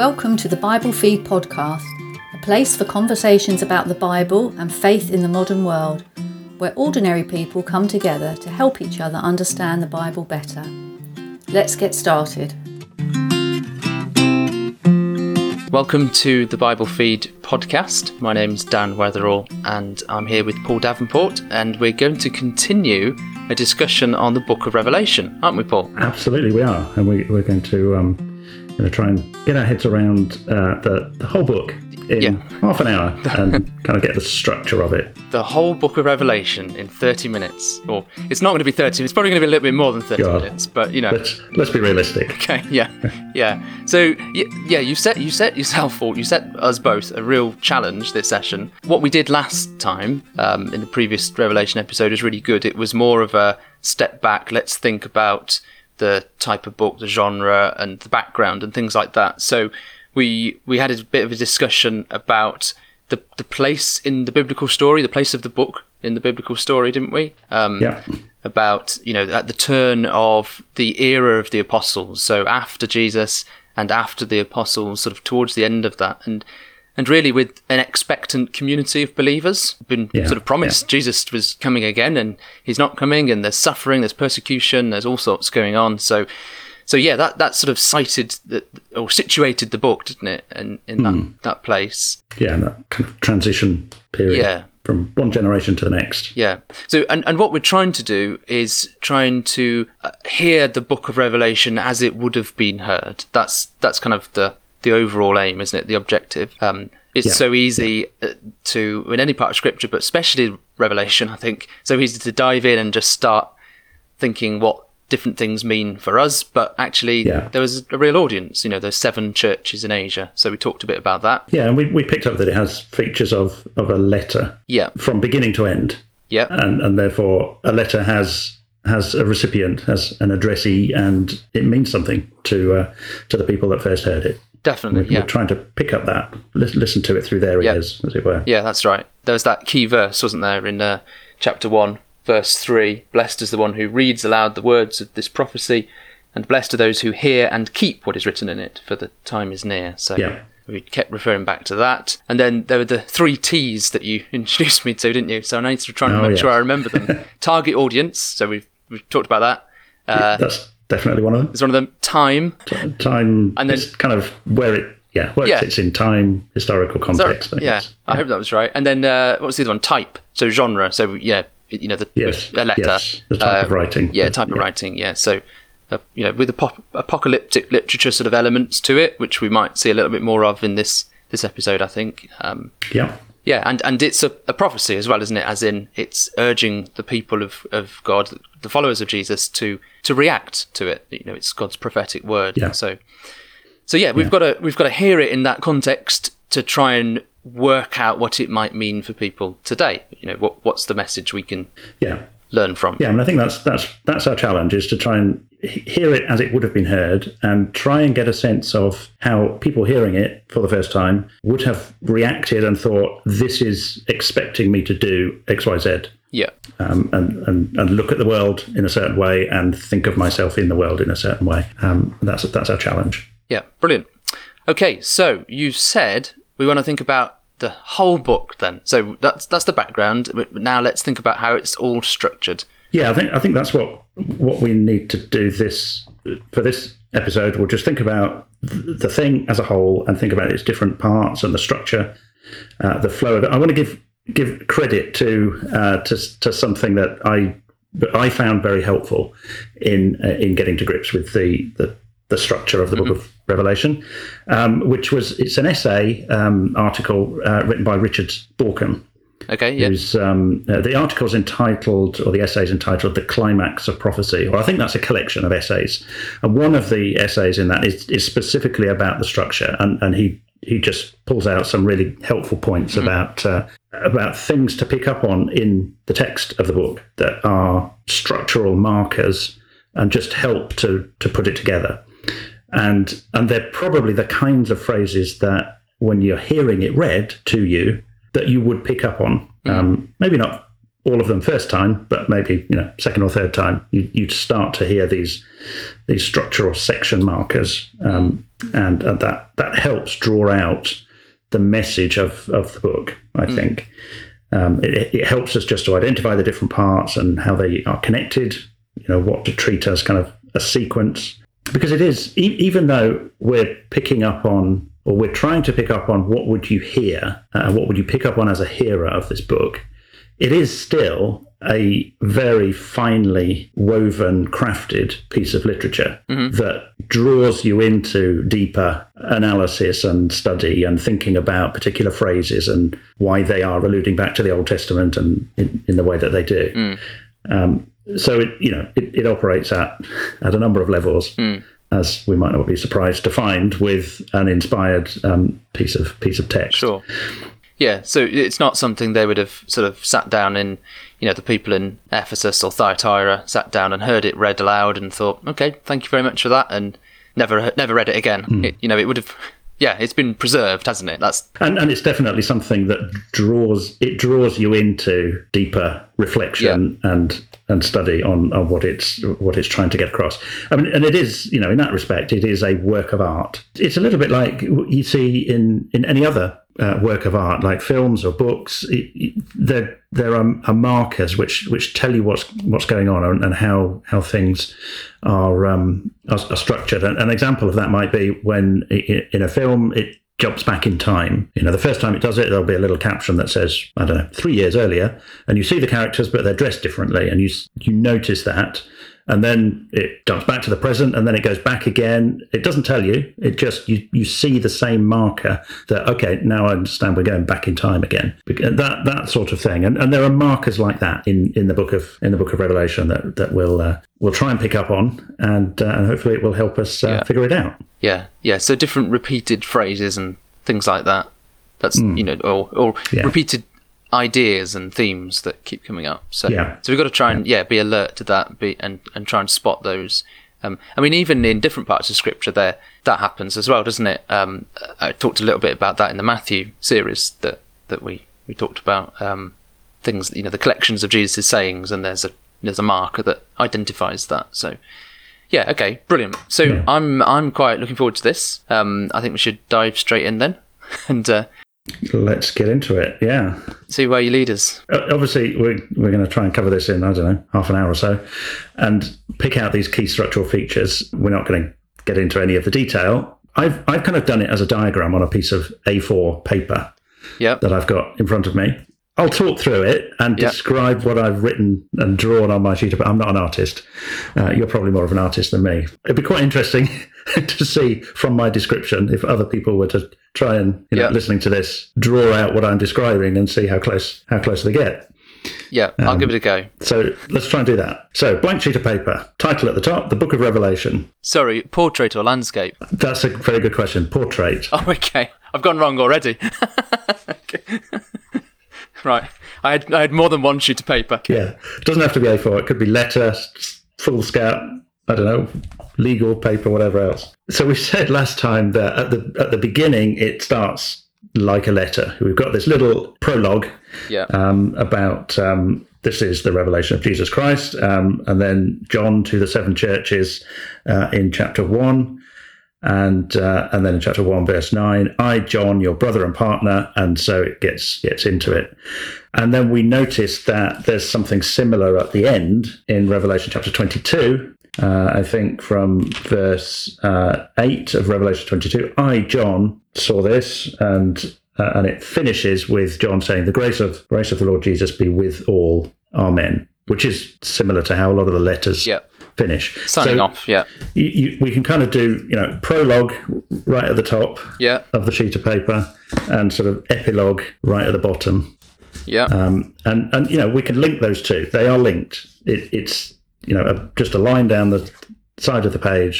Welcome to the Bible Feed podcast, a place for conversations about the Bible and faith in the modern world, where ordinary people come together to help each other understand the Bible better. Let's get started. Welcome to the Bible Feed podcast. My name's Dan Weatherall, and I'm here with Paul Davenport, and we're going to continue a discussion on the Book of Revelation, aren't we, Paul? Absolutely, we are, and we, we're going to um, going to try and get our heads around uh, the the whole book in Yeah. half an hour and kind of get the structure of it. The whole Book of Revelation in 30 minutes. Or it's not going to be 30, it's probably going to be a little bit more than 30 God. minutes, but you know. Let's let's be realistic. Okay, yeah, yeah. So, yeah, you set you set yourself, or you set us both a real challenge this session. What we did last time um, in the previous Revelation episode is really good. It was more of a step back. Let's think about the type of book, the genre, and the background, and things like that. So, we we had a bit of a discussion about the the place in the biblical story, the place of the book in the biblical story, didn't we? Um, Yeah. about you know at the turn of the era of the apostles so after jesus and after the apostles sort of towards the end of that and and really with an expectant community of believers been Yeah, sort of promised jesus was coming again and he's not coming and there's suffering there's persecution there's all sorts going on so so yeah that that sort of cited the, or situated the book didn't it in in that that place Yeah, and that kind of transition period Yeah. from one generation to the next. Yeah. So, and, and what we're trying to do is trying to uh, hear the Book of Revelation as it would have been heard. That's that's kind of the the overall aim, isn't it? The objective. Um, it's Yeah. so easy uh, to in any part of Scripture, but especially Revelation. I think so easy to dive in and just start thinking what different things mean for us. But actually, Yeah. there was a real audience. You know, there's seven churches in Asia, so we talked a bit about that. Yeah, and we, we picked up that it has features of, of a letter Yeah. from beginning to end, Yeah. and and therefore a letter has has a recipient, has an addressee, and it means something to uh, to the people that first heard it. Definitely. We're Yeah. trying to pick up that, listen to it through their Yeah. ears, as it were. Yeah, that's right. There was that key verse, wasn't there, in uh, chapter 1, verse 3 Blessed is the one who reads aloud the words of this prophecy, and blessed are those who hear and keep what is written in it, for the time is near. So Yeah. we kept referring back to that. And then there were the three T's that you introduced me to, didn't you? So I need to try and Oh, make yes. sure I remember them. Target audience, so we've, we've talked about that. Uh, That's definitely one of them. It's one of them. Time. time And then- kind of where it yeah where Yeah. it sits in time historical context I Yeah. I hope that was right. And then uh, what's the other one? Type. So genre. So yeah, you know the yes a letter. yes the type Uh, of writing yeah, type of writing. Yeah, so uh, you know, with the pop- apocalyptic literature sort of elements to it, which we might see a little bit more of in this this episode, I think. Um, yeah yeah, and and it's a, a prophecy as well, isn't it? As in, it's urging the people of of God, the followers of Jesus, to to react to it. You know, it's God's prophetic word. Yeah. So, so yeah, we've got to we've got to hear it in that context to try and work out what it might mean for people today. You know, what what's the message we can yeah learn from? yeah and I think that's that's that's our challenge is to try and hear it as it would have been heard and try and get a sense of how people hearing it for the first time would have reacted and thought this is expecting me to do X Y Z Yeah. um, and, and and look at the world in a certain way and think of myself in the world in a certain way um, that's that's our challenge Yeah, brilliant. Okay, so you said we want to think about the whole book then. So that's that's the background. Now let's think about how it's all structured. Yeah, I think I think that's what what we need to do this for this episode. We'll just think about the thing as a whole and think about its different parts and the structure, uh, the flow of it. I want to give give credit to uh, to to something that I that I found very helpful in uh, in getting to grips with the the, the structure of the Book of Revelation, um, which was it's an essay um, article uh, written by Richard Bauckham Okay, yeah. who's um, uh, the article's entitled, or the essay's entitled, "The Climax of Prophecy." Or I think that's a collection of essays, and one of the essays in that is, is specifically about the structure, and, and he he just pulls out some really helpful points about uh, about things to pick up on in the text of the book that are structural markers and just help to to put it together. And and they're probably the kinds of phrases that when you're hearing it read to you that you would pick up on. Um, maybe not all of them first time, but maybe you know second or third time, you you start to hear these these structural section markers, um, and, and that that helps draw out the message of of the book. I think um, it, it helps us just to identify the different parts and how they are connected. You know what to treat as kind of a sequence because it is e- even though we're picking up on or we're trying to pick up on what would you hear uh, what would you pick up on as a hearer of this book. It is still a very finely woven crafted piece of literature that draws you into deeper analysis and study and thinking about particular phrases and why they are alluding back to the old testament and in, in the way that they do. Um, so it you know it, it operates at at a number of levels as we might not be surprised to find with an inspired um, piece of piece of text Sure. Yeah, so it's not something they would have sort of sat down in, you know, the people in Ephesus or Thyatira sat down and heard it read aloud and thought, okay, thank you very much for that, and never never read it again. It, you know, it would have, yeah, it's been preserved, hasn't it? That's and and it's definitely something that draws it draws you into deeper reflection and and study on, on what it's what it's trying to get across. I mean, and it is you know in that respect it is a work of art. It's a little bit like what you see in in any other uh, work of art, like films or books. It, it, there there are, are markers which which tell you what's what's going on and, and how how things are um, are, are structured. An, an example of that might be when in a film it jumps back in time. You know, the first time it does it, there'll be a little caption that says, I don't know, three years earlier, and you see the characters, but they're dressed differently, and you you notice that. And then it jumps back to the present, and then it goes back again. It doesn't tell you. It just you you see the same marker that okay, now I understand we're going back in time again. That that sort of thing, and and there are markers like that in, in the book of in the book of Revelation that that we'll uh, we'll try and pick up on, and uh, and hopefully it will help us uh, Yeah. figure it out. yeah, yeah. So different repeated phrases and things like that. That's you know, or or Yeah. repeated ideas and themes that keep coming up. So Yeah. so we've got to try and yeah be alert to that, be and and try and spot those. Um, I mean, even in different parts of Scripture, there that happens as well, doesn't it? Um, I talked a little bit about that in the Matthew series that that we we talked about. Um, things, you know, the collections of Jesus' sayings, and there's a there's a marker that identifies that. So, yeah, okay, brilliant. So Yeah. I'm I'm quite looking forward to this. Um, I think we should dive straight in then, and uh, Let's get into it. Yeah. see where you lead us. Obviously, we're, we're going to try and cover this in, I don't know, half an hour or so and pick out these key structural features. We're not going to get into any of the detail. I've, I've kind of done it as a diagram on a piece of A4 paper Yep. that I've got in front of me. I'll talk through it and Yeah. describe what I've written and drawn on my sheet of paper. I'm not an artist. Uh, you're probably more of an artist than me. It'd be quite interesting to see from my description if other people were to try and, you know, Yeah. listening to this, draw out what I'm describing and see how close how close they get. Yeah, I'll give it a go. So let's try and do that. So blank sheet of paper. Title at the top: The Book of Revelation. Sorry, portrait or landscape? That's a very good question. Portrait. Oh, okay. I've gone wrong already. Okay. Right. I had I had more than one sheet of paper. Yeah, it doesn't have to be A4. It could be letter, foolscap. I don't know, legal paper, whatever else. So we said last time that at the at the beginning it starts like a letter. We've got this little prologue Yeah. um, about um, this is the revelation of Jesus Christ, um, and then John to the seven churches uh, in chapter one. And uh, and then in chapter one, verse nine, I, John, your brother and partner, and so it gets gets into it. And then we notice that there's something similar at the end in Revelation chapter 22. Uh, I think from verse uh, 8 of Revelation 22, I, John, saw this, and uh, and it finishes with John saying, "The grace of grace of the Lord Jesus be with all, Amen," which is similar to how a lot of the letters Yeah. Finish. Signing So off. Yeah. You, you, we can kind of do, you know, prologue right at the top Yeah. of the sheet of paper, and sort of epilogue right at the bottom. Yeah. Um, and and you know we can link those two. They are linked. It, it's you know a, just a line down the side of the page.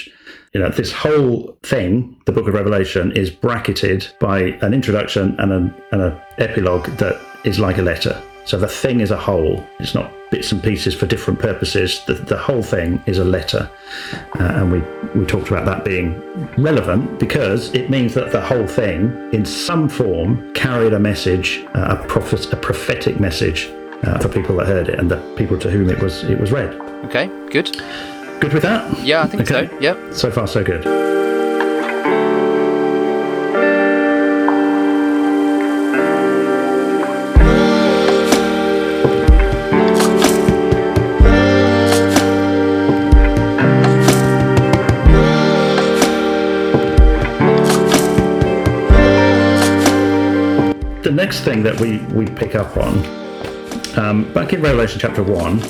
You know this whole thing, the Book of Revelation, is bracketed by an introduction and an and an epilogue that is like a letter. So the thing is a whole. It's not bits and pieces for different purposes. The, the whole thing is a letter, uh, and we we talked about that being relevant because it means that the whole thing, in some form, carried a message, uh, a prophet, a prophetic message uh, for people that heard it and the people to whom it was it was read. Okay, good. Good with that? Yeah, I think Okay. so. Yep. So far, so good. That we, we pick up on, um, back in Revelation chapter 1,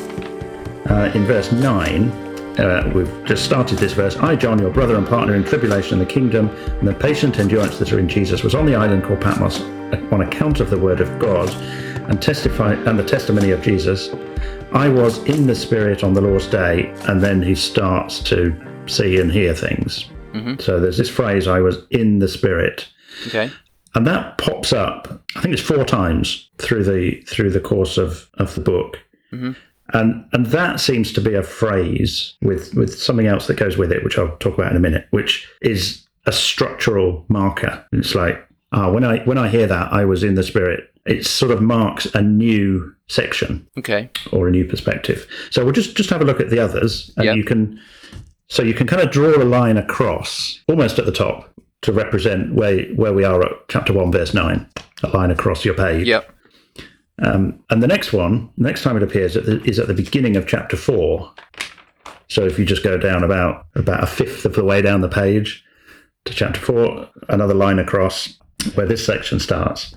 uh, in verse 9, uh, we've just started this verse. I, John, your brother and partner in tribulation and the kingdom and the patient endurance that are in Jesus, was on the island called Patmos on account of the word of God and testify and the testimony of Jesus. I was in the Spirit on the Lord's day, and then he starts to see and hear things. So there's this phrase, I was in the Spirit Okay. And that pops up i think it's four times through the through the course of of the book and and that seems to be a phrase with with something else that goes with it which i'll talk about in a minute which is a structural marker it's like ah when i when i hear that i was in the spirit it sort of marks a new section Okay. or a new perspective. So we'll just just have a look at the others, and Yeah. you can so you can kind of draw a line across almost at the top to represent where where we are at chapter one, verse nine, a line across your page. Yep. Um, and the next one, next time it appears, at the, is at the beginning of chapter four. So if you just go down about about a fifth of the way down the page to chapter four, another line across where this section starts.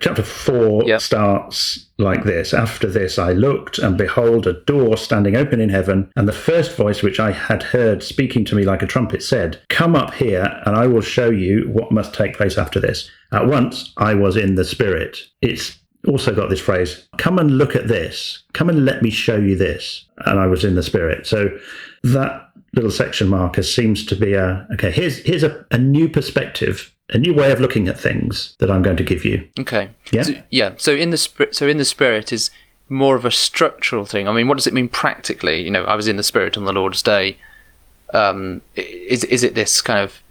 Chapter four Yep. starts like this. After this, I looked, and behold, a door standing open in heaven. And the first voice which I had heard speaking to me like a trumpet said, Come up here, and I will show you what must take place after this. At once, I was in the Spirit. It's also got this phrase, Come and look at this. Come and let me show you this. And I was in the Spirit. So that little section marker seems to be a okay, here's, here's a, a new perspective. A new way of looking at things that I'm going to give you. Okay. Yeah? So, yeah. So in the spirit, so in the spirit is more of a structural thing. I mean, what does it mean practically? You know, I was in the spirit on the Lord's day. Um, is is it this kind of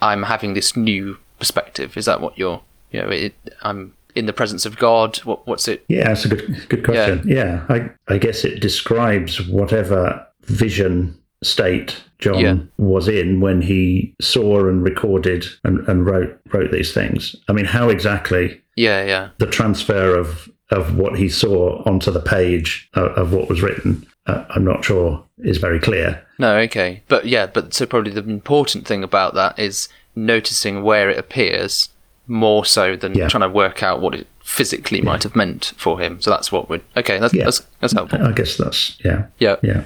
I'm having this new perspective? Is that what you're? You know, it, I'm in the presence of God. What what's it? Yeah, that's a good good question. Yeah, I I guess it describes whatever vision state John Yeah. was in when he saw and recorded and, and wrote wrote these things. I mean, how exactly Yeah, yeah. the transfer of of what he saw onto the page of, of what was written, uh, I'm not sure is very clear. No, okay. But yeah, but so probably the important thing about that is noticing where it appears more so than Yeah. trying to work out what it physically might have meant for him. So that's what would okay. That's Yeah. that's that's helpful. I guess that's yeah, Yeah. yeah.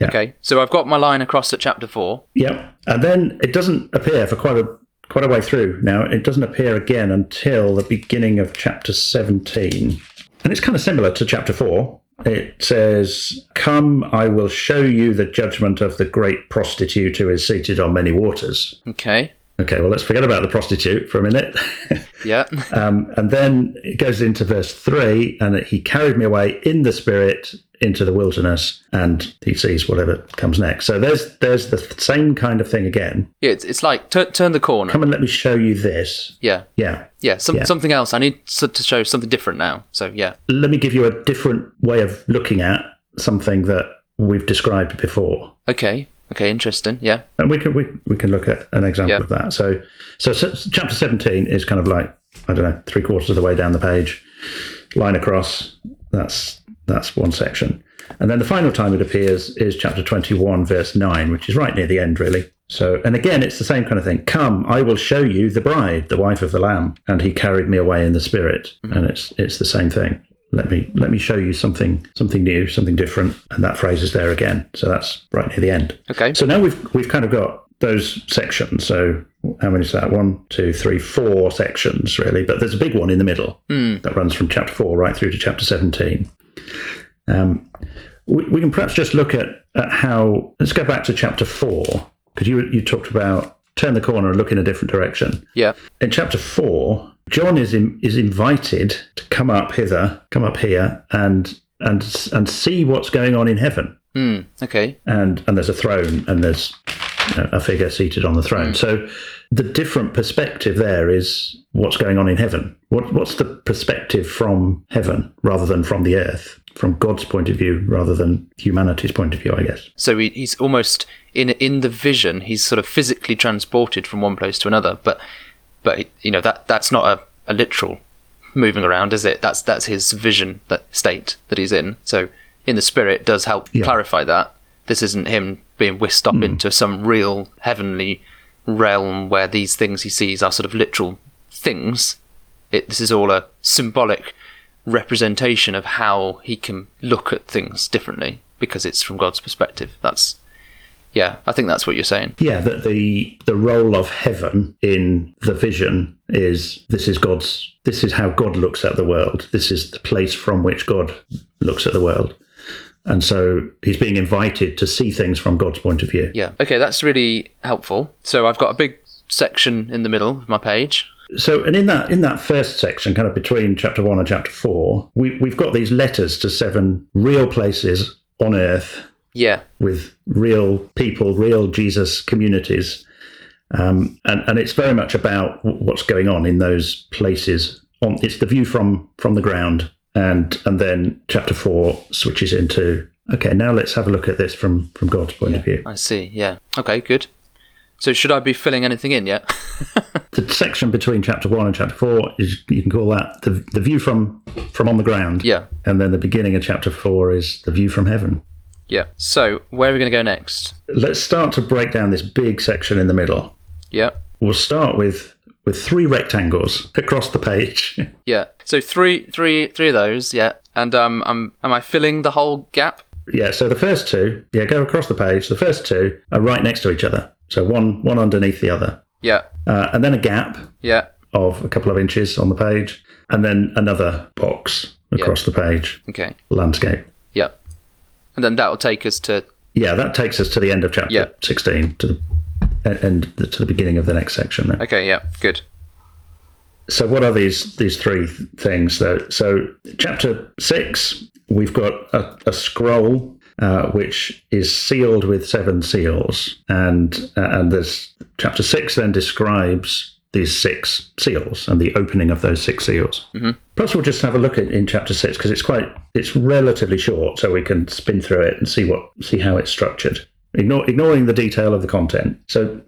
Yeah. Okay. So I've got my line across at chapter four. Yep. And then it doesn't appear for quite a quite a way through. Now it doesn't appear again until the beginning of chapter 17. And it's kind of similar to chapter 4. It says, Come, I will show you the judgment of the great prostitute who is seated on many waters. Okay. Okay, well, let's forget about the prostitute for a minute. Yeah. um, and then it goes into verse 3 and he carried me away in the spirit into the wilderness and he sees whatever comes next. So there's there's the same kind of thing again. yeah. It's, it's like tu- turn the corner. Come and let me show you this. Yeah. Yeah. Yeah. Some, Yeah. Something else. I need to, to show something different now. So yeah. Let me give you a different way of looking at something that we've described before. Okay. Okay. Interesting. Yeah. And we can we, we can look at an example Yeah. of that. So, so so chapter seventeen is kind of like I don't know three quarters of the way down the page, line across. That's that's one section, and then the final time it appears is chapter twenty one, verse nine, which is right near the end, really. So, and again, it's the same kind of thing. Come, I will show you the bride, the wife of the Lamb, and he carried me away in the Spirit, mm-hmm. and it's it's the same thing. Let me let me show you something something new, something different, and that phrase is there again. So that's right near the end. Okay. So now we've we've kind of got those sections. So how many is that? One, two, three, four sections really. But there's a big one in the middle hmm. that runs from chapter four right through to chapter seventeen. Um, we, we can perhaps just look at, at how. Let's go back to chapter four because you you talked about turn the corner and look in a different direction. Yeah. In chapter four, John is in, is invited to come up hither, come up here, and and and see what's going on in heaven Hmm. Okay. and and there's a throne and there's a figure seated on the throne. So the different perspective there is what's going on in heaven. What, what's the perspective from heaven rather than from the earth? From God's point of view rather than humanity's point of view, I guess. So he, he's almost in in the vision. He's sort of physically transported from one place to another, but but you know that that's not a, a literal moving around, is it? That's that's his vision, that state that he's in. So in the spirit does help Yeah. clarify that this isn't him being whisked up hmm. into some real heavenly realm where these things he sees are sort of literal things. It, this is all a symbolic representation of how he can look at things differently because it's from God's perspective. That's yeah, I think that's what you're saying. Yeah, that the the role of heaven in the vision is this is God's this is how God looks at the world. This is the place from which God looks at the world. And so he's being invited to see things from God's point of view. Yeah. Okay, that's really helpful. So I've got a big section in the middle of my page. So, and in that in that first section, kind of between chapter one and chapter four, we we've got these letters to seven real places on earth Yeah. with real people, real Jesus communities, um, and and it's very much about what's going on in those places. On it's the view from from the ground, and and then chapter four switches into okay. Now let's have a look at this from from God's point of view. I see. Yeah. Okay, good. So should I be filling anything in yet? The section between chapter one and chapter four is you can call that the the view from from on the ground. yeah. And then the beginning of chapter four is the view from heaven. Yeah. So where are we going to go next? Let's start to break down this big section in the middle. Yeah. We'll start with with three rectangles across the page. Yeah. So three, three, three of those. Yeah. And um, I'm, am I filling the whole gap? yeah, so the first two, yeah, go across the page. The first two are right next to each other. So one one underneath the other. Yeah. Uh, and then a gap Yeah. of a couple of inches on the page, and then another box across the page, Okay. landscape. Yeah. And then that'll take us to Yeah, that takes us to the end of chapter Yeah. 16, to the and to the beginning of the next section. Then. okay. Yeah. Good. So, what are these these three things? Though? So, chapter six, we've got a, a scroll uh, which is sealed with seven seals, and uh, and this chapter six then describes these six seals and the opening of those six seals. Mm-hmm. Plus, we'll just have a look at in chapter six because it's quite it's relatively short, so we can spin through it and see what see how it's structured. Ignore, ignoring the detail of the content. So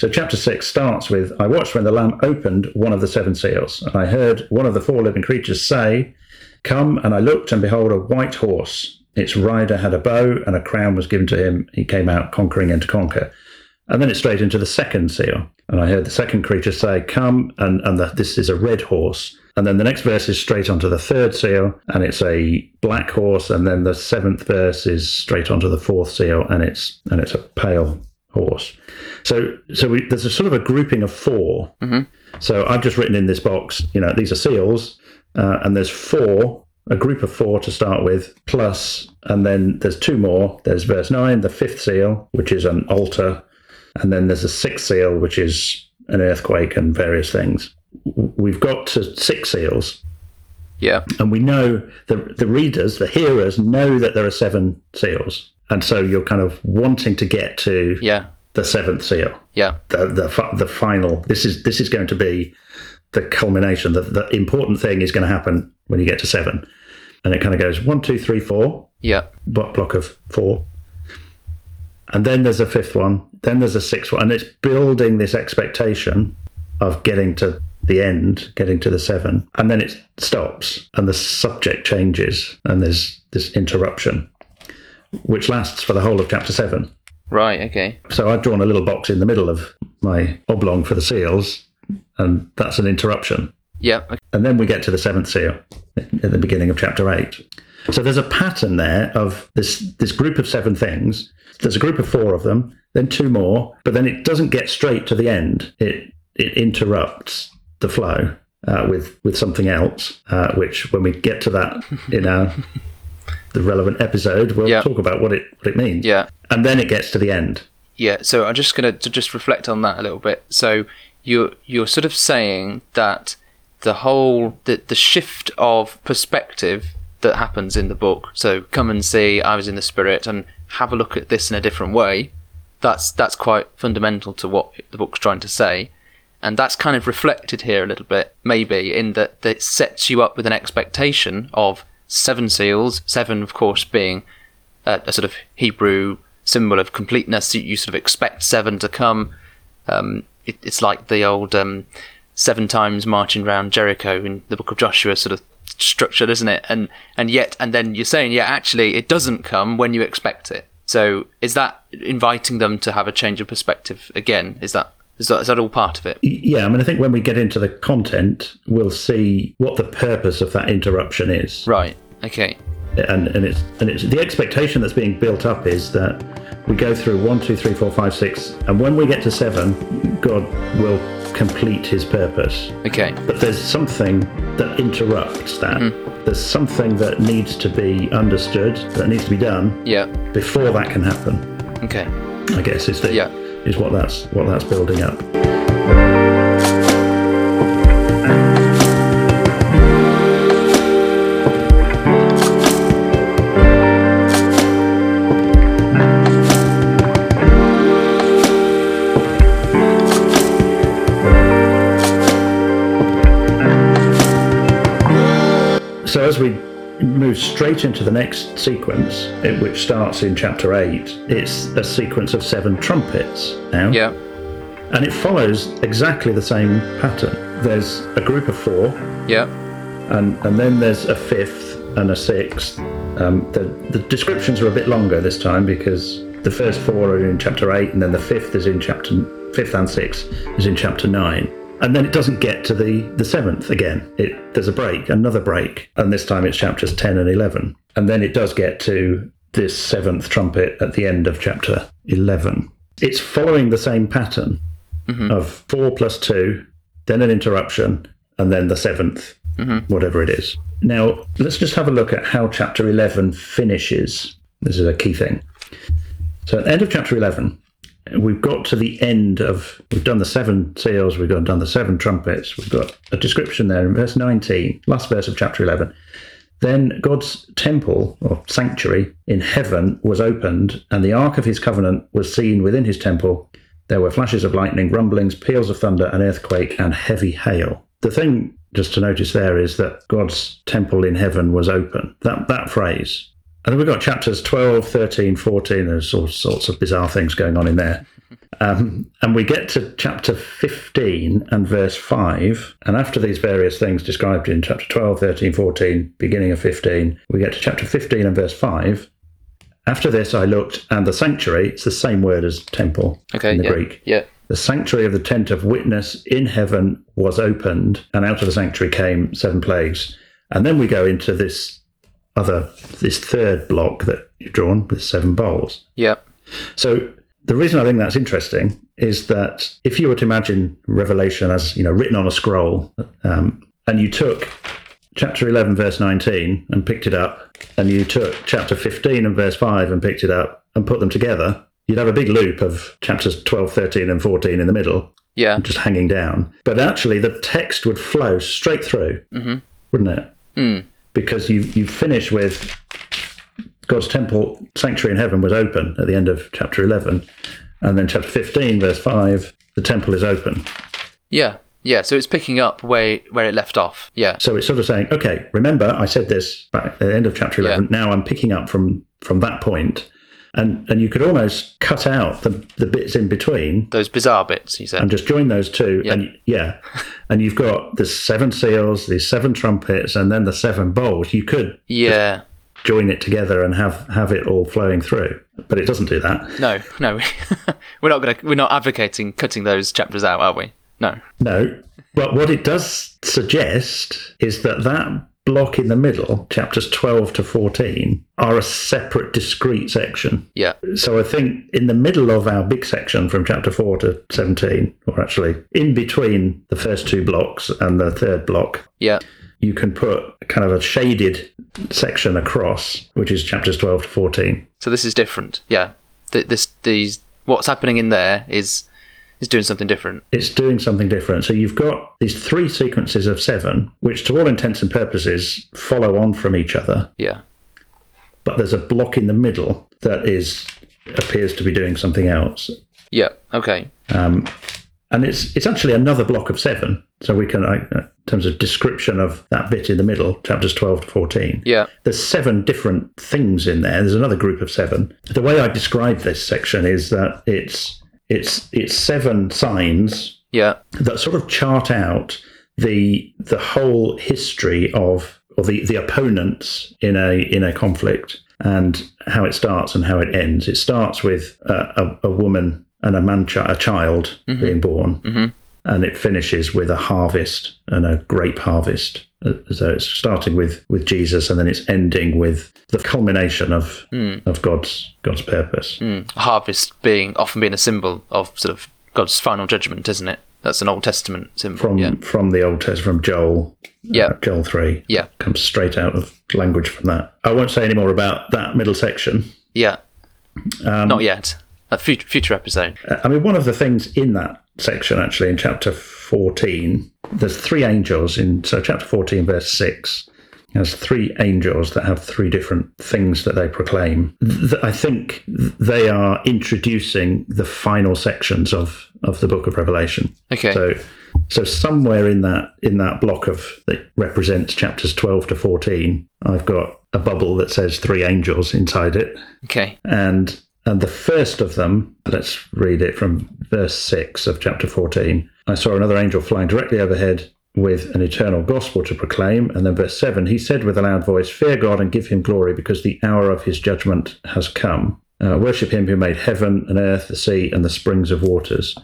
so, chapter six starts with I watched when the Lamb opened one of the seven seals, and I heard one of the four living creatures say, Come, and I looked, and behold, a white horse. Its rider had a bow, and a crown was given to him. He came out conquering and to conquer. And then it's straight into the second seal. And I heard the second creature say, Come, and, and the, this is a red horse. And then the next verse is straight onto the third seal, and it's a black horse. And then the seventh verse is straight onto the fourth seal, and it's and it's a pale horse. So so we, there's a sort of a grouping of 4 So I've just written in this box, you know, these are seals, uh, and there's four, a group of four to start with, plus, and then there's two more. There's verse nine, the fifth seal, which is an altar, and then there's a sixth seal, which is an earthquake and various things. We've got to six seals, Yeah. and we know the the readers, the hearers, know that there are seven seals, and so you're kind of wanting to get to Yeah. the seventh seal Yeah. the the the final. This is this is going to be the culmination. The, the important thing is going to happen when you get to seven, and it kind of goes one, two, three, four. Yeah. Block block of four, and then there's a fifth one. Then there's a sixth one, and it's building this expectation of getting to the end, getting to the seven, and then it stops, and the subject changes, and there's this interruption, which lasts for the whole of chapter seven. Right. Okay. So I've drawn a little box in the middle of my oblong for the seals, and that's an interruption. Yeah. Okay. And then we get to the seventh seal at the beginning of chapter eight. So there's a pattern there of this this group of seven things. There's a group of four of them, then two more, but then it doesn't get straight to the end. It it interrupts the flow uh, with with something else, uh, which when we get to that in our the relevant episode, we'll Yeah. talk about what it what it means. Yeah. And then it gets to the end. Yeah, so I'm just gonna to just reflect on that a little bit. So you're you're sort of saying that the whole the the shift of perspective that happens in the book. So come and see I was in the spirit and have a look at this in a different way. That's that's quite fundamental to what the book's trying to say, and that's kind of reflected here a little bit, maybe in that it sets you up with an expectation of seven seals, seven of course being a, a sort of Hebrew symbol of completeness. You, you sort of expect seven to come. Um, it, it's like the old um, seven times marching round Jericho in the book of Joshua sort of structured, isn't it? And and yet and then you're saying, yeah, actually it doesn't come when you expect it. So is that inviting them to have a change of perspective again? Is that is that, is that all part of it? Yeah, I mean, I think when we get into the content, we'll see what the purpose of that interruption is. Right. Okay. And and it's and it's the expectation that's being built up is that we go through one, two, three, four, five, six, and when we get to seven, God will complete His purpose. Okay. But there's something that interrupts that. Mm-hmm. There's something that needs to be understood, that needs to be done Yeah. before that can happen. Okay. I guess is the Yeah. is what that's what that's building up. Straight into the next sequence, which starts in chapter eight, it's a sequence of seven trumpets now, Yeah. and it follows exactly the same pattern. There's a group of four, Yeah. and and then there's a fifth and a sixth. Um, the the descriptions are a bit longer this time because the first four are in chapter eight, and then the fifth is in chapter fifth and sixth is in chapter nine. And then it doesn't get to the, the seventh again. It there's a break, another break, and this time it's chapters ten and eleven. And then it does get to this seventh trumpet at the end of chapter eleven. It's following the same pattern mm-hmm. of four plus two, then an interruption, and then the 7th mm-hmm. whatever it is. Now, let's just have a look at how chapter 11 finishes. This is a key thing. So, at the end of chapter 11, we've got to the end of, we've done the seven seals, we've done the seven trumpets, we've got a description there in verse 19, last verse of chapter 11. Then God's temple or sanctuary in heaven was opened, and the ark of his covenant was seen within his temple. There were flashes of lightning, rumblings, peals of thunder, an earthquake, and heavy hail. The thing just to notice there is that God's temple in heaven was open. That that phrase. And then we've got chapters 12, 13, 14. There's all sorts of bizarre things going on in there. Um, and we get to chapter 15 and verse 5. And after these various things described in chapter 12, 13, 14, beginning of 15, we get to chapter 15 and verse 5. After this, I looked, and the sanctuary, it's the same word as temple Okay. in the yeah. Greek. Yeah. The sanctuary of the tent of witness in heaven was opened, and out of the sanctuary came seven plagues. And then we go into this other, this third block that you've drawn with seven bowls. Yeah. So the reason I think that's interesting is that if you were to imagine Revelation as you know written on a scroll, um, and you took chapter 11 verse 19 and picked it up, and you took chapter 15 and verse 5 and picked it up and put them together, you'd have a big loop of chapters 12, 13, and 14 in the middle, Yeah. just hanging down. But actually, the text would flow straight through, wouldn't it? Mm. Because you you finish with God's temple sanctuary in heaven was open at the end of chapter 11. And then chapter 15, verse 5, the temple is open. Yeah. Yeah. So it's picking up where where it left off. Yeah. So it's sort of saying, okay, remember I said this back at the end of chapter 11. Now I'm picking up from from that point. And and you could almost cut out the, the bits in between Those bizarre bits you said. and just join those two. And yeah. And you've got the seven seals, the seven trumpets, and then the seven bowls. You could yeah. join it together and have, have it all flowing through. But it doesn't do that. No. No. we're not gonna. We're not advocating cutting those chapters out, are we? No. No. But what it does suggest is that that block in the middle, chapters 12 to 14, are a separate, discrete section. Yeah. So I think in the middle of our big section from chapter 4 to 17, or actually in between the first two blocks and the third block, Yeah. you can put kind of a shaded section across, which is chapters 12 to 14. So this is different. Yeah. Th- This these what's happening in there is is doing something different. it's doing something different. So you've got these three sequences of seven, which to all intents and purposes follow on from each other, Yeah. But there's a block in the middle that is appears to be doing something else. Yeah. Okay. Um, and it's it's actually another block of seven. So we can, uh, in terms of description of that bit in the middle, chapters twelve to fourteen. Yeah. There's seven different things in there. There's another group of seven. The way I describe this section is that it's it's it's seven signs Yeah. that sort of chart out the the whole history of or the, the opponents in a in a conflict and how it starts and how it ends. It starts with a, a, a woman and a man, chi- a child being born, and it finishes with a harvest and a grape harvest. Uh, So it's starting with with Jesus, and then it's ending with the culmination of of God's God's purpose. Mm. Harvest being often being a symbol of sort of God's final judgment, isn't it? That's an Old Testament symbol. From yeah. from the Old Testament, from Joel, Yeah. uh, Joel three. Yeah. comes straight out of language from that. I won't say any more about that middle section. Yeah. Um, Not yet. A future, future episode. I mean, one of the things in that section, actually, in chapter 14, there's three angels in, so chapter 14, verse 6, has three angels that have three different things that they proclaim. Th- I think they are introducing the final sections of, of the book of Revelation. Okay. So, so somewhere in that in that block of that represents chapters 12 to 14, I've got a bubble that says three angels inside it Okay. and and the first of them let's read it from verse 6 of chapter 14 i saw another angel flying directly overhead with an eternal gospel to proclaim and then verse 7 he said with a loud voice fear god and give him glory because the hour of his judgment has come uh, worship him who made heaven and earth the sea and the springs of waters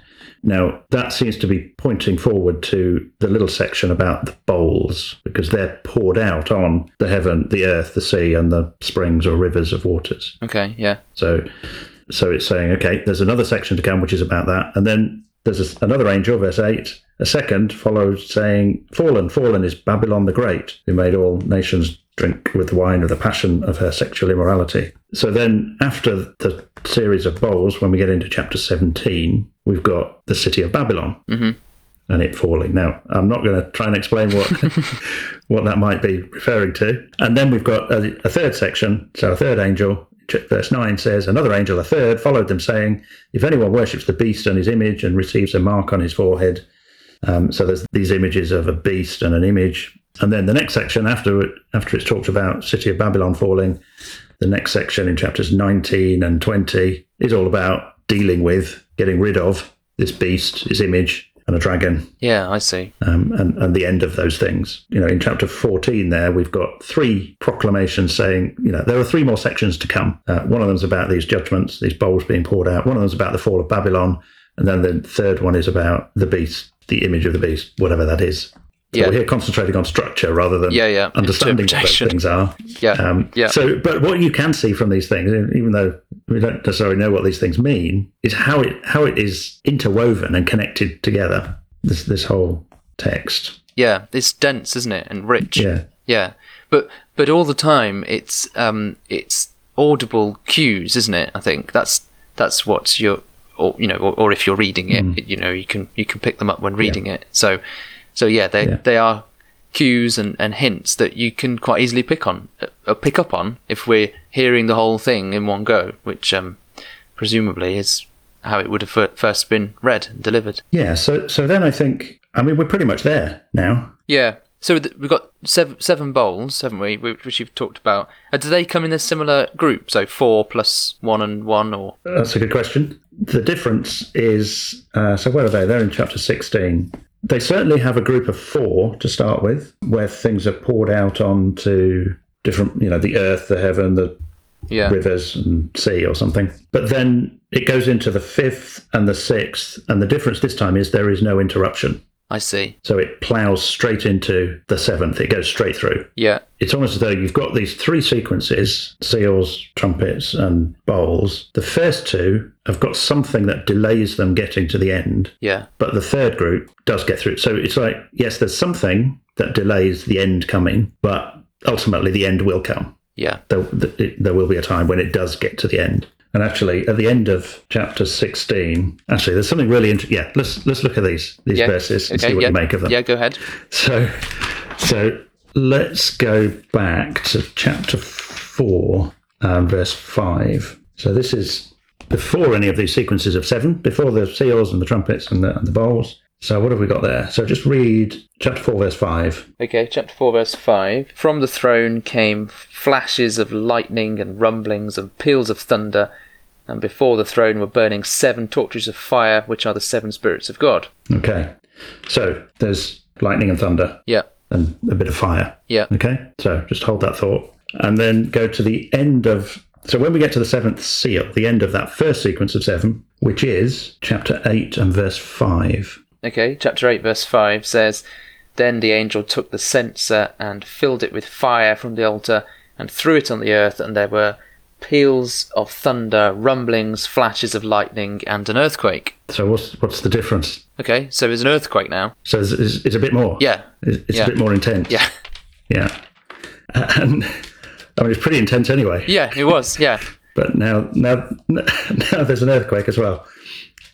now, that seems to be pointing forward to the little section about the bowls, because they're poured out on the heaven, the earth, the sea, and the springs or rivers of waters. Okay. Yeah. So, so it's saying, okay, there's another section to come which is about that, and then there's another angel, verse eight. A second follows saying, "Fallen, fallen is Babylon the Great, who made all nations drink with the wine of the passion of her sexual immorality." So then, after the series of bowls, when we get into chapter 17, we've got the city of Babylon mm-hmm. and it falling. Now, I'm not going to try and explain what what that might be referring to. And then we've got a, a third section. So a third angel, verse 9 says, Another angel, a third, followed them, saying, If anyone worships the beast and his image and receives a mark on his forehead. Um, so there's these images of a beast and an image. And then the next section, after it, after it's talked about city of Babylon falling, the next section in chapters 19 and 20 is all about dealing with, getting rid of this beast, his image, and a dragon Yeah. I see. um, and, and the end of those things. You know, in chapter 14, there we've got three proclamations saying, you know, there are three more sections to come. Uh, one of them's about these judgments, these bowls being poured out. One of them's about the fall of Babylon. And then the third one is about the beast, the image of the beast, whatever that is. So Yeah. we're here concentrating on structure rather than Yeah, yeah. understanding what those things are. Yeah. Um, yeah. So, but what you can see from these things, even though we don't necessarily know what these things mean, is how it how it is interwoven and connected together. This this whole text. yeah. It's dense, isn't it? And rich. Yeah, Yeah, but but all the time it's um it's audible cues, isn't it? I think that's that's what you're, or you know, or, or if you're reading it, you know, you can you can pick them up when reading it. So so yeah, they Yeah. they are cues and, and hints that you can quite easily pick on, uh, pick up on if we're hearing the whole thing in one go, which um presumably is how it would have first been read and delivered. yeah. So so then I think I mean we're pretty much there now. Yeah. So th- we've got seven, seven bowls, haven't we? Which which you've talked about. Uh, do they come in a similar group? So four plus one and one, or That's a good question. The difference is uh, so where are they? They're in chapter sixteen. They certainly have a group of four to start with, where things are poured out onto different, you know, the earth, the heaven, the yeah, rivers and sea or something. But then it goes into the fifth and the sixth, and the difference this time is there is no interruption. I see. So it plows straight into the seventh. It goes straight through. Yeah, It's almost as though you've got these three sequences seals, trumpets, and bowls. The first two have got something that delays them getting to the end, yeah, but the third group does get through. So it's like, yes, there's something that delays the end coming, but ultimately the end will come yeah. there, there will be a time when it does get to the end. And actually, at the end of chapter 16, actually, there's something really interesting. Yeah, let's let's look at these these Yeah. verses and Okay, see what yeah. you make of them. Yeah, go ahead. So, so let's go back to chapter 4, um, verse 5. So this is before any of these sequences of seven, before the seals and the trumpets and the, and the bowls. So what have we got there? So just read chapter 4, verse 5. Okay, chapter 4, verse 5. From the throne came flashes of lightning and rumblings and peals of thunder, and before the throne were burning seven torches of fire, which are the seven spirits of God. Okay. So there's lightning and thunder Yeah, and a bit of fire. yeah, Okay. So just hold that thought. And then go to the end of. So when we get to the seventh seal, the end of that first sequence of seven, which is chapter 8 and verse 5. Okay, chapter 8, verse 5 says Then the angel took the censer and filled it with fire from the altar and threw it on the earth, and there were peals of thunder, rumblings, flashes of lightning, and an earthquake. So what's what's the difference? Okay, so there's an earthquake now. So it's, it's, it's a bit more. Yeah, It's, it's Yeah. a bit more intense. yeah, Yeah. And I mean, it's pretty intense anyway. yeah, it was, yeah. But now, now, now there's an earthquake as well.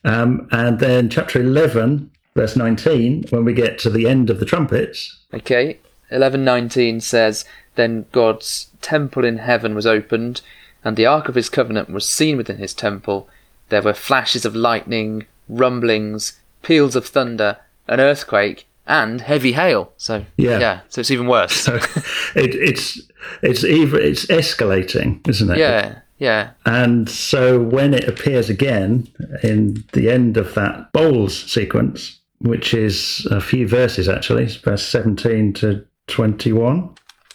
Um, and then chapter 11, verse 19, when we get to the end of the trumpets, Okay, 11:19 says, "Then God's temple in heaven was opened, and the ark of his covenant was seen within his temple. There were flashes of lightning, rumblings, peals of thunder, an earthquake, and heavy hail." So Yeah. yeah, so it's even worse. so it, it's it's even it's escalating, isn't it? yeah, yeah, And so when it appears again in the end of that bowls sequence, which is a few verses actually, verse 17 to 21.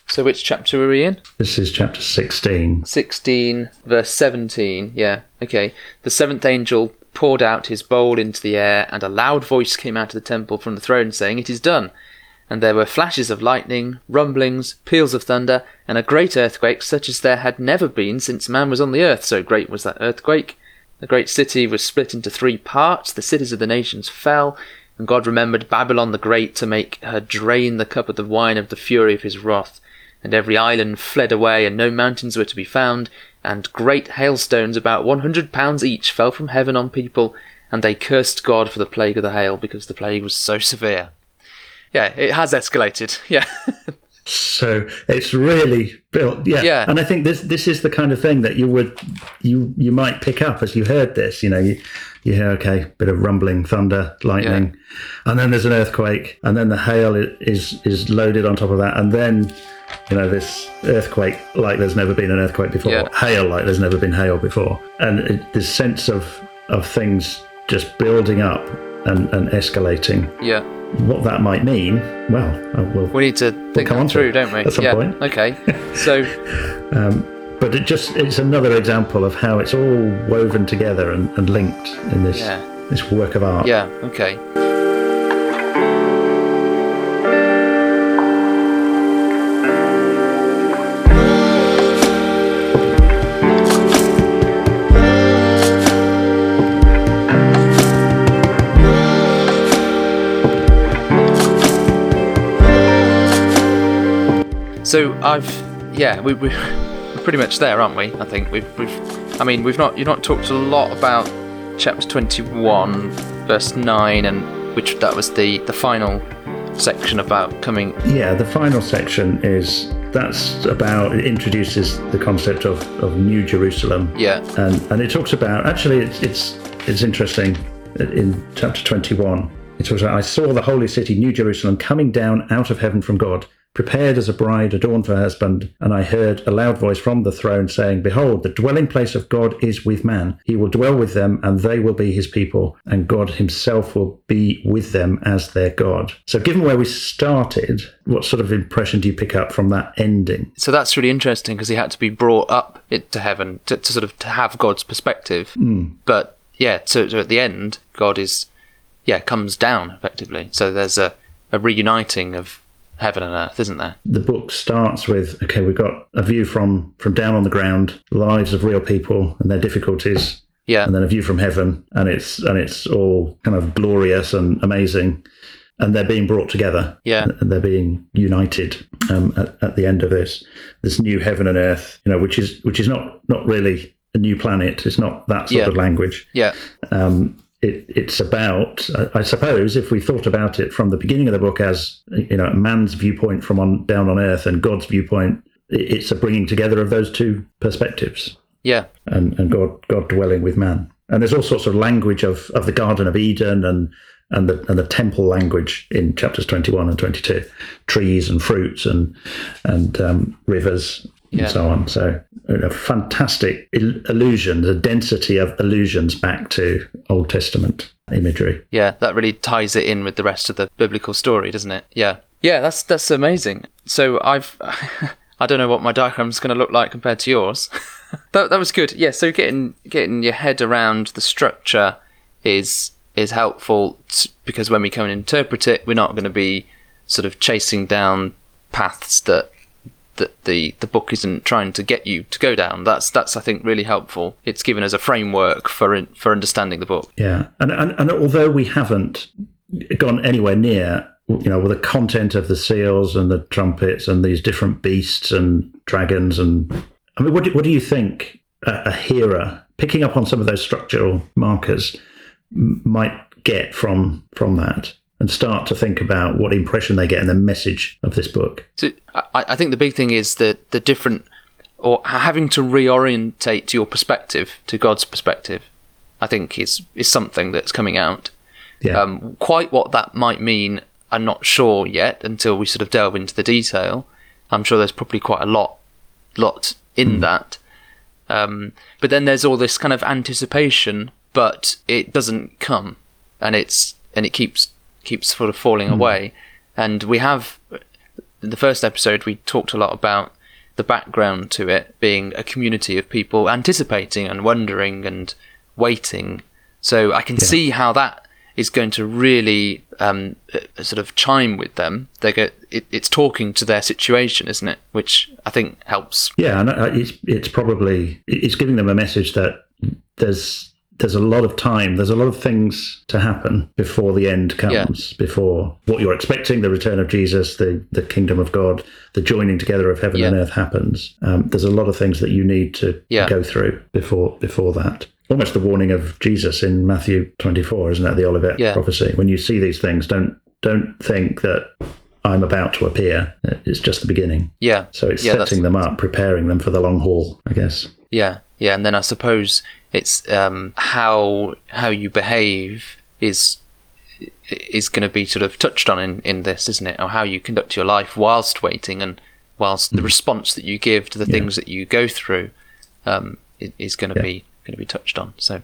So which chapter are we in? This is chapter 16. 16, verse 17. Yeah, okay. The seventh angel poured out his bowl into the air, and a loud voice came out of the temple from the throne, saying, It is done. And there were flashes of lightning, rumblings, peals of thunder, and a great earthquake, such as there had never been since man was on the earth. So great was that earthquake. The great city was split into three parts. The cities of the nations fell, and God remembered Babylon the Great to make her drain the cup of the wine of the fury of his wrath. And every island fled away, and no mountains were to be found, and great hailstones, about one hundred pounds each, fell from heaven on people, and they cursed God for the plague of the hail, because the plague was so severe. Yeah, it has escalated. Yeah. So it's really built, yeah. Yeah. And I think this this is the kind of thing that you would you you might pick up as you heard this. You know, you you hear okay, bit of rumbling, thunder, lightning, and then there's an earthquake, and then the hail is is loaded on top of that, and then you know this earthquake like there's never been an earthquake before, Yeah. hail like there's never been hail before, and it, this sense of of things just building up and, and escalating. yeah. What that might mean, well, uh, we'll We need to think come on through, don't we? at some yeah. point. Okay. So, but it just it's another example of how it's all woven together and, and linked in this Yeah. this work of art. yeah, okay. So I've, yeah, we, we, we're pretty much there, aren't we? I think we've, we've, I mean, we've not, you've not talked a lot about chapter twenty-one, verse nine, and which that was the the final section about coming. Yeah, the final section is that's about it introduces the concept of, of New Jerusalem. Yeah, and and it talks about actually it's it's it's interesting in chapter 21 it talks about i saw the holy city new jerusalem coming down out of heaven from god prepared as a bride adorned for her husband and i heard a loud voice from the throne saying behold the dwelling place of god is with man he will dwell with them and they will be his people and god himself will be with them as their god so given where we started what sort of impression do you pick up from that ending so that's really interesting because he had to be brought up to heaven to, to sort of to have God's perspective. Hmm. But yeah, so, so at the end, God is yeah comes down effectively. So there's a, a reuniting of heaven and earth, isn't there? the book starts with okay we've got a view from from down on the ground the lives of real people and their difficulties Yeah, and then a view from heaven and it's and it's all kind of glorious and amazing. And they're being brought together. Yeah, and they're being united um, at, at the end of this this new heaven and earth you know which is which is not not really a new planet. It's not that sort Yeah. of language. Yeah, um, it, it's about, I I suppose, if we thought about it from the beginning of the book as you know, man's viewpoint from on down on earth and God's viewpoint, i- it's a bringing together of those two perspectives. Yeah. and, and God God dwelling with man. And there's all sorts of language of, of the Garden of Eden and and the and the temple language in chapters 21 and 22, trees and fruits and and um, rivers and so on. So a fantastic il- illusion, the density of allusions back to Old Testament imagery. Yeah, that really ties it in with the rest of the biblical story, doesn't it? Yeah. Yeah, that's that's amazing. So I've I don't know what my diagram's going to look like compared to yours. that that was good. Yeah, so getting getting your head around the structure is is helpful t- because when we come and interpret it, we're not going to be sort of chasing down paths that that the the book isn't trying to get you to go down. That's that's I think really helpful. It's given us a framework for in, for understanding the book. Yeah, and, and and although we haven't gone anywhere near, you know, with the content of the seals and the trumpets and these different beasts and dragons and, I mean, what do, what do you think a, a hearer picking up on some of those structural markers might get from from that and start to think about what impression they get and the message of this book? So I, I think the big thing is that the different, or having to reorientate your perspective to God's perspective. I think is is something that's coming out. Yeah, Um, quite what that might mean, I'm not sure yet until we sort of delve into the detail. I'm sure there's probably quite a lot, lot in that. Um, but then there's all this kind of anticipation, but it doesn't come, and it's and it keeps keeps sort of falling away. And we have the first episode we talked a lot about the background to it being a community of people anticipating and wondering and waiting. So I can see how that is going to really um, uh, sort of chime with them. They get it, it's talking to their situation, isn't it? Which I think helps. Yeah, and uh, it's it's probably it's giving them a message that there's there's a lot of time, there's a lot of things to happen before the end comes, before what you're expecting, the return of Jesus, the the kingdom of God, the joining together of heaven and earth happens. Um, there's a lot of things that you need to Yeah. go through before before that. Almost the warning of Jesus in Matthew 24, isn't that The Olivet Yeah. prophecy. When you see these things, don't don't think that I'm about to appear. It's just the beginning. Yeah. So it's yeah, setting them up, preparing them for the long haul, I guess. Yeah, yeah, and then I suppose it's um, how how you behave is is going to be sort of touched on in, in this, isn't it? Or how you conduct your life whilst waiting and whilst the response that you give to the things that you go through um, is going to be going to be touched on. So,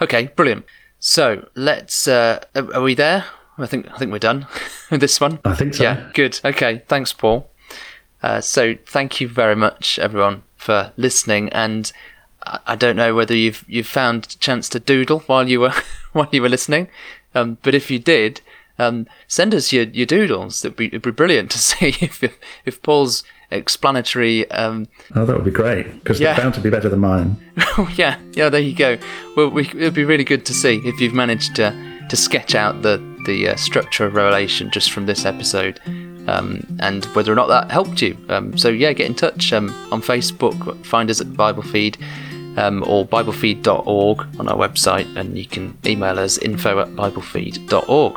okay, brilliant. So let's. Uh, are are we there? I think I think we're done with this one. I think so. Yeah, good. Okay, thanks, Paul. Uh, so thank you very much, everyone, for listening. And I, don't know whether you've you've found a chance to doodle while you were while you were listening, um, but if you did, um, send us your, your doodles. It'd be, it'd be brilliant to see if if Paul's explanatory. Um, Oh, that would be great because Yeah. they're bound to be better than mine. oh yeah, yeah. There you go. Well, we, it'd be really good to see if you've managed to to sketch out the the uh, structure of Revelation just from this episode, um, and whether or not that helped you. Um, so yeah, get in touch um, on Facebook. Find us at Bible Feed. Um, or biblefeed.org on our website, and you can email us info at biblefeed.org.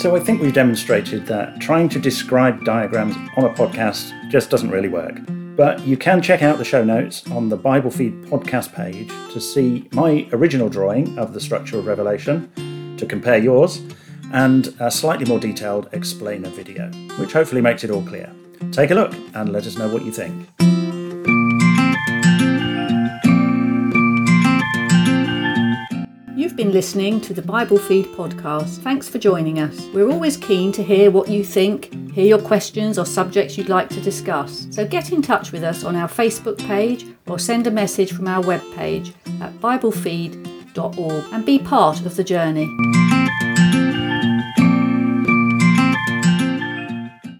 So I think we've demonstrated that trying to describe diagrams on a podcast just doesn't really work. But you can check out the show notes on the Bible Feed podcast page to see my original drawing of the structure of Revelation, to compare yours, and a slightly more detailed explainer video, which hopefully makes it all clear. Take a look and let us know what you think. You've been listening to the Bible Feed podcast. Thanks for joining us. We're always keen to hear what you think, hear your questions or subjects you'd like to discuss. So get in touch with us on our Facebook page or send a message from our webpage at biblefeed.org and be part of the journey.